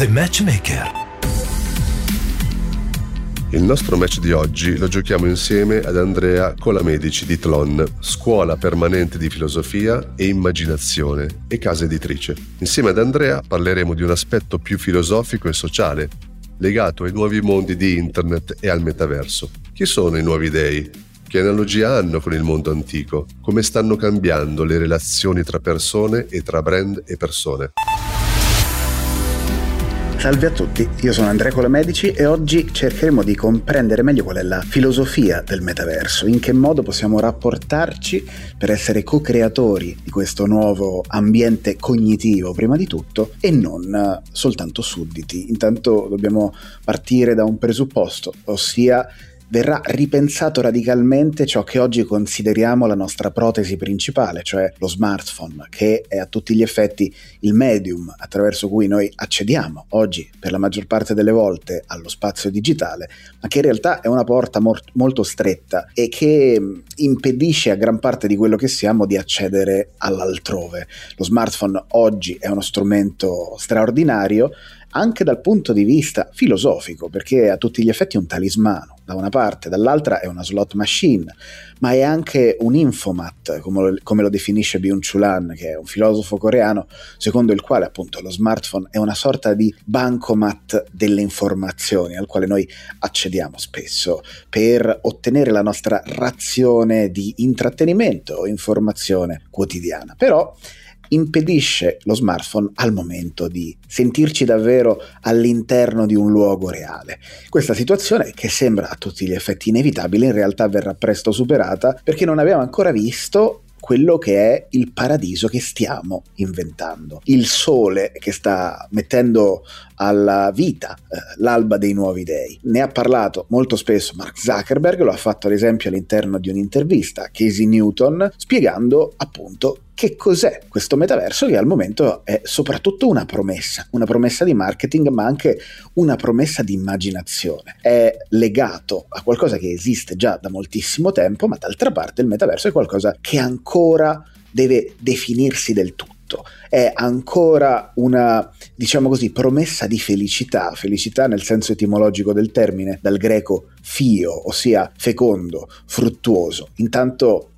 The Matchmaker. Il nostro match di oggi lo giochiamo insieme ad Andrea Colamedici di Tlon, scuola permanente di filosofia e immaginazione e casa editrice. Insieme ad Andrea parleremo di un aspetto più filosofico e sociale, legato ai nuovi mondi di internet e al metaverso. Chi sono i nuovi dei? Che analogia hanno con il mondo antico? Come stanno cambiando le relazioni tra persone e tra brand e persone? Salve a tutti, io sono Andrea Colamedici e oggi cercheremo di comprendere meglio qual è la filosofia del metaverso, in che modo possiamo rapportarci per essere co-creatori di questo nuovo ambiente cognitivo prima di tutto e non soltanto sudditi. Intanto dobbiamo partire da un presupposto, ossia verrà ripensato radicalmente ciò che oggi consideriamo la nostra protesi principale, cioè lo smartphone, che è a tutti gli effetti il medium attraverso cui noi accediamo oggi per la maggior parte delle volte allo spazio digitale, ma che in realtà è una porta mor- molto stretta e che impedisce a gran parte di quello che siamo di accedere all'altrove. Lo smartphone oggi è uno strumento straordinario, anche dal punto di vista filosofico, perché è a tutti gli effetti un talismano, da una parte, dall'altra è una slot machine, ma è anche un infomat, come lo, come lo definisce Byung-Chul Han, che è un filosofo coreano, secondo il quale appunto lo smartphone è una sorta di bancomat delle informazioni al quale noi accediamo spesso per ottenere la nostra razione di intrattenimento o informazione quotidiana. Però impedisce lo smartphone al momento di sentirci davvero all'interno di un luogo reale. Questa situazione, che sembra a tutti gli effetti inevitabile, in realtà verrà presto superata perché non abbiamo ancora visto quello che è il paradiso che stiamo inventando, il sole che sta mettendo alla vita eh, l'alba dei nuovi dei. Ne ha parlato molto spesso Mark Zuckerberg, lo ha fatto ad esempio all'interno di un'intervista a Casey Newton, spiegando appunto che cos'è questo metaverso che al momento è soprattutto una promessa, una promessa di marketing ma anche una promessa di immaginazione. È legato a qualcosa che esiste già da moltissimo tempo, ma d'altra parte il metaverso è qualcosa che ancora deve definirsi del tutto. È ancora una, diciamo così, promessa di felicità, felicità nel senso etimologico del termine, dal greco fio, ossia fecondo, fruttuoso. Intanto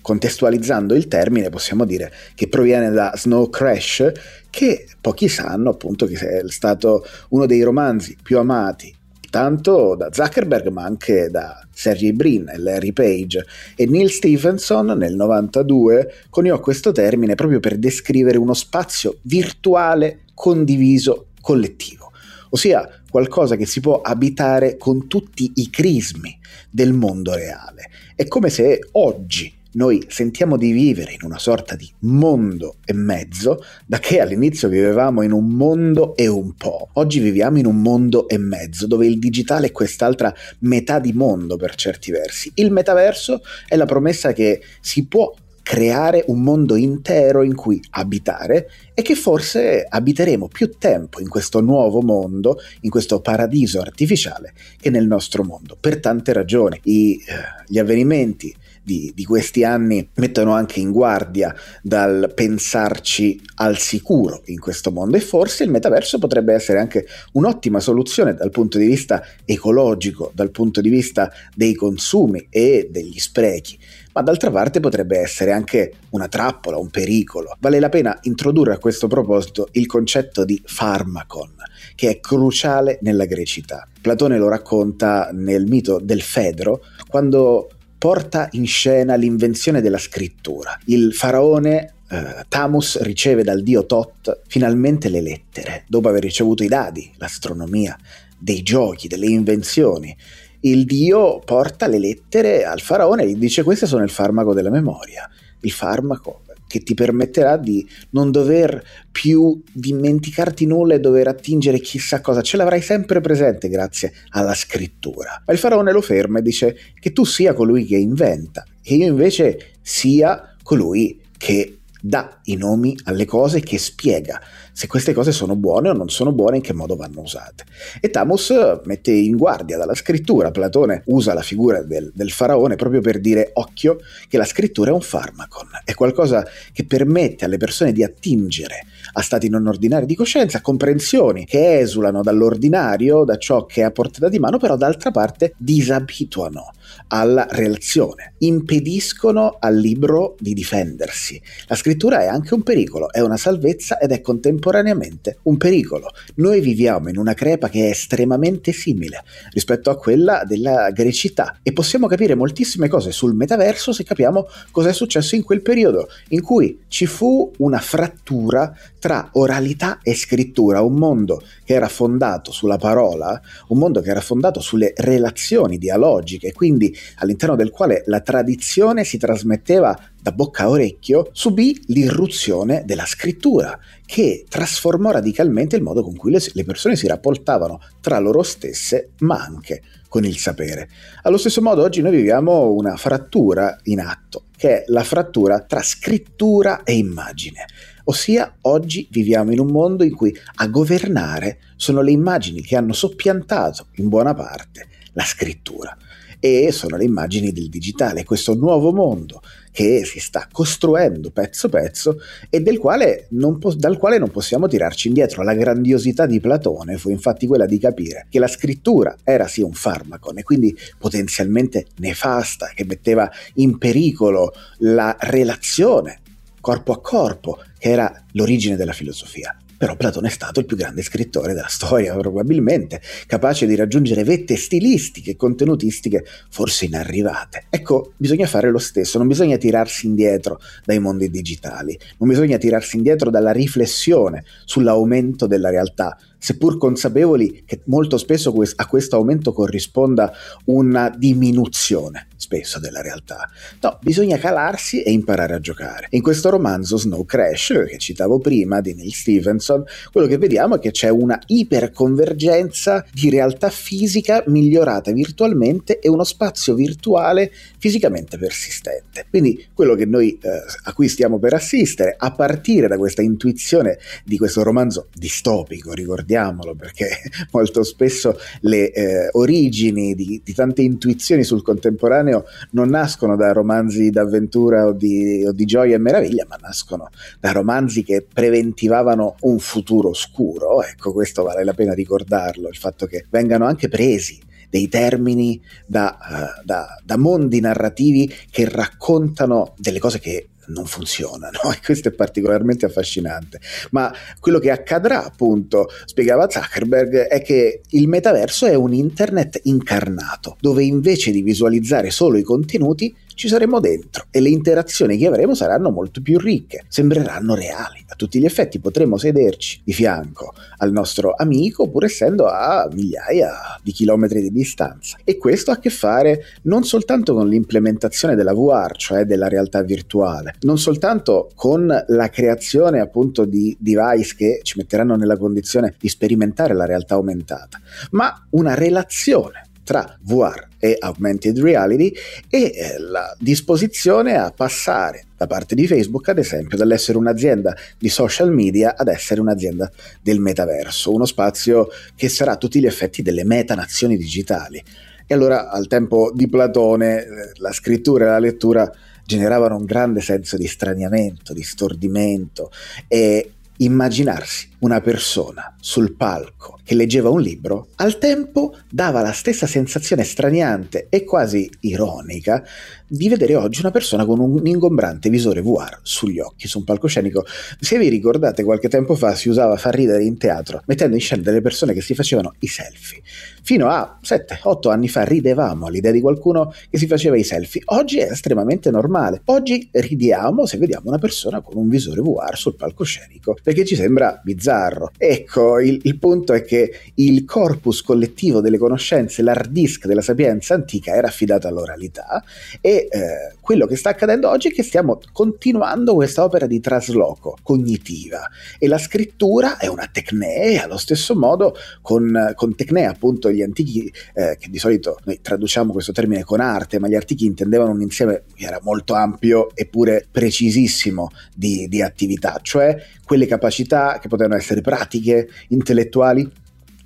contestualizzando il termine possiamo dire che proviene da Snow Crash che pochi sanno appunto che è stato uno dei romanzi più amati tanto da Zuckerberg ma anche da Sergey Brin e Larry Page e Neil Stephenson nel 92 coniò questo termine proprio per descrivere uno spazio virtuale condiviso collettivo ossia qualcosa che si può abitare con tutti i crismi del mondo reale. È come se oggi noi sentiamo di vivere in una sorta di mondo e mezzo, da che all'inizio vivevamo in un mondo e un po'. Oggi viviamo in un mondo e mezzo, dove il digitale è quest'altra metà di mondo per certi versi. Il metaverso è la promessa che si può creare un mondo intero in cui abitare e che forse abiteremo più tempo in questo nuovo mondo, in questo paradiso artificiale, che nel nostro mondo, per tante ragioni. I, eh, gli avvenimenti di, di, questi anni mettono anche in guardia dal pensarci al sicuro in questo mondo e forse il metaverso potrebbe essere anche un'ottima soluzione dal punto di vista ecologico, dal punto di vista dei consumi e degli sprechi ma d'altra parte potrebbe essere anche una trappola, un pericolo. Vale la pena introdurre a questo proposito il concetto di farmacon, che è cruciale nella grecità. Platone lo racconta nel mito del Fedro, quando porta in scena l'invenzione della scrittura. Il faraone Uh, Tamus riceve dal dio Tot finalmente le lettere, dopo aver ricevuto i dadi, l'astronomia, dei giochi, delle invenzioni. Il dio porta le lettere al faraone e gli dice questo sono il farmaco della memoria, il farmaco che ti permetterà di non dover più dimenticarti nulla e dover attingere chissà cosa, ce l'avrai sempre presente grazie alla scrittura. Ma il faraone lo ferma e dice che tu sia colui che inventa, che io invece sia colui che dà i nomi alle cose, che spiega se queste cose sono buone o non sono buone, in che modo vanno usate. E Tamus mette in guardia dalla scrittura, Platone usa la figura del, del faraone proprio per dire occhio che la scrittura è un farmacon, è qualcosa che permette alle persone di attingere a stati non ordinari di coscienza, comprensioni che esulano dall'ordinario, da ciò che è a portata di mano, però d'altra parte disabituano alla relazione, impediscono al libro di difendersi. La scrittura è anche un pericolo, è una salvezza ed è contemporaneamente un pericolo. Noi viviamo in una crepa che è estremamente simile rispetto a quella della grecità e possiamo capire moltissime cose sul metaverso se capiamo cosa è successo in quel periodo in cui ci fu una frattura tra oralità e scrittura, un mondo che era fondato sulla parola, un mondo che era fondato sulle relazioni dialogiche, quindi all'interno del quale la tradizione si trasmetteva da bocca a orecchio, subì l'irruzione della scrittura, che trasformò radicalmente il modo con cui le, persone si rapportavano tra loro stesse, ma anche con il sapere. Allo stesso modo oggi noi viviamo una frattura in atto, che è la frattura tra scrittura e immagine. Ossia, oggi viviamo in un mondo in cui a governare sono le immagini che hanno soppiantato in buona parte la scrittura e sono le immagini del digitale, questo nuovo mondo che si sta costruendo pezzo pezzo e quale po- dal quale non possiamo tirarci indietro. La grandiosità di Platone fu infatti quella di capire che la scrittura era sì un farmaco e quindi potenzialmente nefasta, che metteva in pericolo la relazione corpo a corpo, che era l'origine della filosofia. Però Platone è stato il più grande scrittore della storia, probabilmente, capace di raggiungere vette stilistiche e contenutistiche forse inarrivate. Ecco, bisogna fare lo stesso, non bisogna tirarsi indietro dai mondi digitali, non bisogna tirarsi indietro dalla riflessione sull'aumento della realtà, seppur consapevoli che molto spesso a questo aumento corrisponda una diminuzione spesso della realtà. No, bisogna calarsi e imparare a giocare. In questo romanzo Snow Crash, che citavo prima, di Neil Stevenson, quello che vediamo è che c'è una iperconvergenza di realtà fisica migliorata virtualmente e uno spazio virtuale fisicamente persistente. Quindi quello che noi, eh, a cui stiamo per assistere, a partire da questa intuizione di questo romanzo distopico, ricordiamolo, perché molto spesso le eh, origini di, di tante intuizioni sul contemporaneo non nascono da romanzi d'avventura o di, o di gioia e meraviglia, ma nascono da romanzi che preventivavano un futuro oscuro. Ecco, questo vale la pena ricordarlo, il fatto che vengano anche presi dei termini da, uh, da, da, mondi narrativi che raccontano delle cose che non funzionano e questo è particolarmente affascinante. Ma quello che accadrà, appunto, spiegava Zuckerberg, è che il metaverso è un internet incarnato, dove invece di visualizzare solo i contenuti ci saremo dentro e le interazioni che avremo saranno molto più ricche, sembreranno reali. A tutti gli effetti potremo sederci di fianco al nostro amico pur essendo a migliaia di chilometri di distanza. E questo ha a che fare non soltanto con l'implementazione della VR, cioè della realtà virtuale, non soltanto con la creazione appunto di device che ci metteranno nella condizione di sperimentare la realtà aumentata, ma una relazione tra VR e augmented reality e eh, la disposizione a passare da parte di Facebook, ad esempio, dall'essere un'azienda di social media ad essere un'azienda del metaverso, uno spazio che sarà a tutti gli effetti delle metanazioni digitali. E allora al tempo di Platone eh, la scrittura e la lettura generavano un grande senso di straniamento, di stordimento e immaginarsi una persona sul palco che leggeva un libro, al tempo dava la stessa sensazione straniante e quasi ironica di vedere oggi una persona con un ingombrante visore VR sugli occhi su un palcoscenico. Se vi ricordate, qualche tempo fa si usava far ridere in teatro mettendo in scena delle persone che si facevano i selfie. Fino a 7-8 anni fa ridevamo all'idea di qualcuno che si faceva i selfie. Oggi è estremamente normale. Oggi ridiamo se vediamo una persona con un visore VR sul palcoscenico perché ci sembra bizzarro bizzarro. Ecco, il, il punto è che il corpus collettivo delle conoscenze, l'hard disk della sapienza antica era affidato all'oralità e eh, quello che sta accadendo oggi è che stiamo continuando questa opera di trasloco cognitiva e la scrittura è una tecnea, allo stesso modo con, con tecnea appunto gli antichi, eh, che di solito noi traduciamo questo termine con arte, ma gli antichi intendevano un insieme che era molto ampio eppure precisissimo di, di attività, cioè quelle capacità che potevano essere pratiche, intellettuali,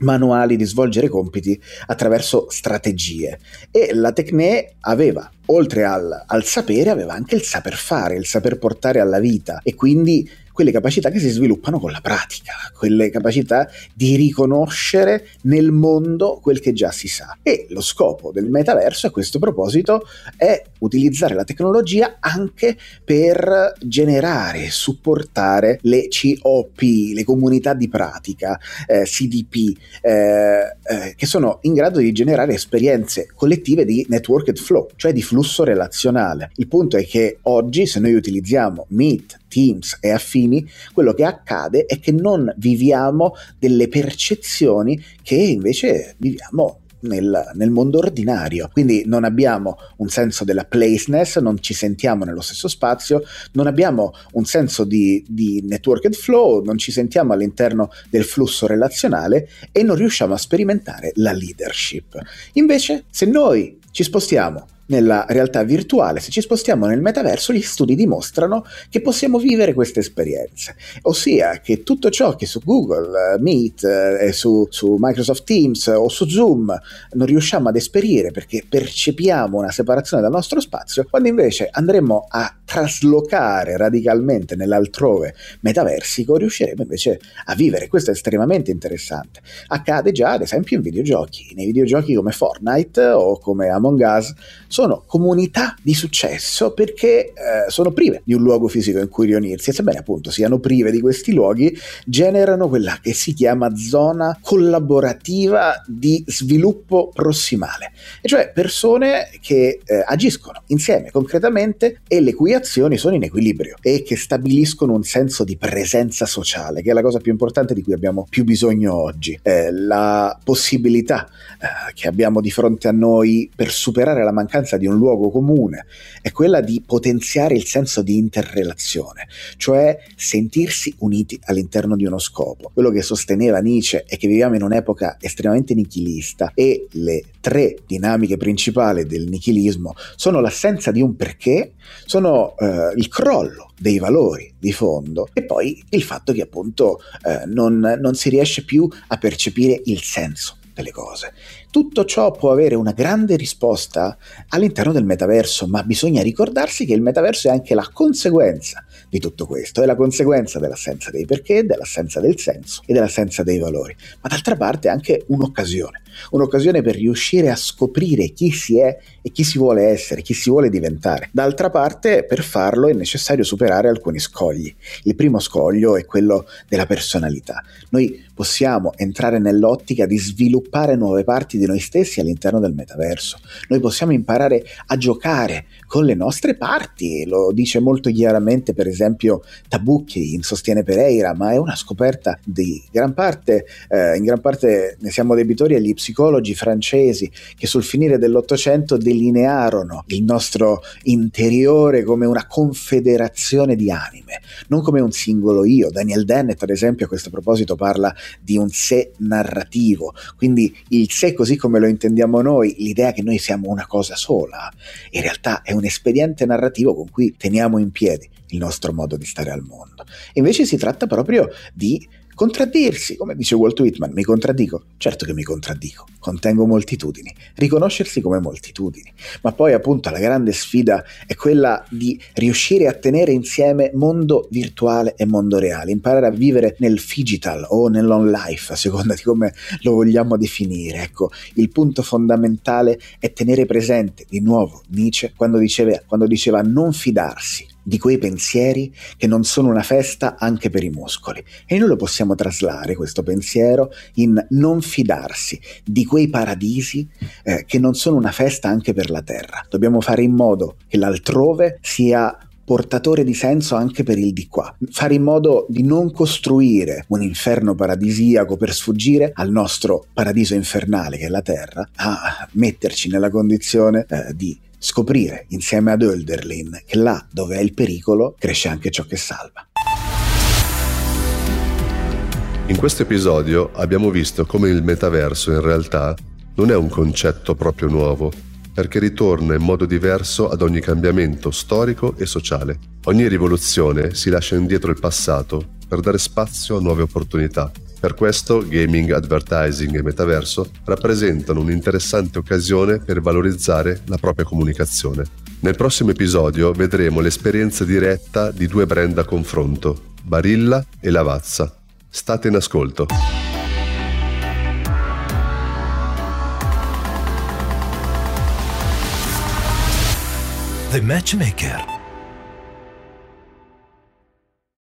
manuali di svolgere compiti attraverso strategie. E la Tecne aveva oltre al, al, sapere aveva anche il saper fare, il saper portare alla vita e quindi quelle capacità che si sviluppano con la pratica, quelle capacità di riconoscere nel mondo quel che già si sa. E lo scopo del metaverso a questo proposito è utilizzare la tecnologia anche per generare supportare le COP, le comunità di pratica, eh, CDP, eh, eh, che sono in grado di generare esperienze collettive di networked flow, cioè di flusso relazionale. Il punto è che oggi se noi utilizziamo Meet, Teams e affini, quello che accade è che non viviamo delle percezioni che invece viviamo nel, nel, mondo ordinario. Quindi non abbiamo un senso della placeness, non ci sentiamo nello stesso spazio, non abbiamo un senso di, di networked flow, non ci sentiamo all'interno del flusso relazionale e non riusciamo a sperimentare la leadership. Invece, se noi ci spostiamo nella realtà virtuale, se ci spostiamo nel metaverso, gli studi dimostrano che possiamo vivere queste esperienze, ossia che tutto ciò che su Google eh, Meet eh, e su, su, Microsoft Teams o su Zoom non riusciamo ad esperire perché percepiamo una separazione dal nostro spazio, quando invece andremo a traslocare radicalmente nell'altrove metaversico, riusciremo invece a vivere. Questo è estremamente interessante. Accade già, ad esempio, in videogiochi. Nei videogiochi come Fortnite o come Among Us sono comunità di successo perché eh, sono prive di un luogo fisico in cui riunirsi e sebbene appunto siano prive di questi luoghi, generano quella che si chiama zona collaborativa di sviluppo prossimale, e cioè persone che eh, agiscono insieme concretamente e le cui azioni sono in equilibrio e che stabiliscono un senso di presenza sociale, che è la cosa più importante di cui abbiamo più bisogno oggi. Eh, la possibilità eh, che abbiamo di fronte a noi per superare la mancanza di un luogo comune è quella di potenziare il senso di interrelazione, cioè sentirsi uniti all'interno di uno scopo. Quello che sosteneva Nietzsche è che viviamo in un'epoca estremamente nichilista e le tre dinamiche principali del nichilismo sono l'assenza di un perché, sono eh, il crollo dei valori di fondo e poi il fatto che appunto eh, non, non si riesce più a percepire il senso delle cose. Tutto ciò può avere una grande risposta all'interno del metaverso, ma bisogna ricordarsi che il metaverso è anche la conseguenza di tutto questo, è la conseguenza dell'assenza dei perché, dell'assenza del senso e dell'assenza dei valori, ma d'altra parte è anche un'occasione, un'occasione per riuscire a scoprire chi si è e chi si vuole essere, chi si vuole diventare. D'altra parte, per farlo è necessario superare alcuni scogli. Il primo scoglio è quello della personalità. Noi possiamo entrare nell'ottica di sviluppare nuove parti di noi stessi all'interno del metaverso. Noi possiamo imparare a giocare con le nostre parti, lo dice molto chiaramente per esempio Tabucchi in Sostiene Pereira, ma è una scoperta di gran parte, eh, in gran parte ne siamo debitori agli psicologi francesi che sul finire dell'Ottocento delinearono il nostro interiore come una confederazione di anime, non come un singolo io. Daniel Dennett, ad esempio, a questo proposito parla di un sé narrativo, quindi il sé come lo intendiamo noi, l'idea che noi siamo una cosa sola, in realtà è un espediente narrativo con cui teniamo in piedi il nostro modo di stare al mondo. Invece si tratta proprio di Contraddirsi, come dice Walt Whitman, mi contraddico? Certo che mi contraddico, contengo moltitudini, riconoscersi come moltitudini, ma poi appunto la grande sfida è quella di riuscire a tenere insieme mondo virtuale e mondo reale, imparare a vivere nel digital o nell'on life, a seconda di come lo vogliamo definire. Ecco, il punto fondamentale è tenere presente di nuovo Nietzsche quando diceva, quando diceva non fidarsi di quei pensieri che non sono una festa anche per i muscoli. E noi lo possiamo traslare, questo pensiero, in non fidarsi di quei paradisi eh, che non sono una festa anche per la terra. Dobbiamo fare in modo che l'altrove sia portatore di senso anche per il di qua. Fare in modo di non costruire un inferno paradisiaco per sfuggire al nostro paradiso infernale che è la Terra, a metterci nella condizione eh, di scoprire insieme ad Hölderlin che là dove è il pericolo cresce anche ciò che salva. In questo episodio abbiamo visto come il metaverso in realtà non è un concetto proprio nuovo, perché ritorna in modo diverso ad ogni cambiamento storico e sociale. Ogni rivoluzione si lascia indietro il passato per dare spazio a nuove opportunità. Per questo gaming, advertising e metaverso rappresentano un'interessante occasione per valorizzare la propria comunicazione. Nel prossimo episodio vedremo l'esperienza diretta di due brand a confronto, Barilla e Lavazza. State in ascolto. The Matchmaker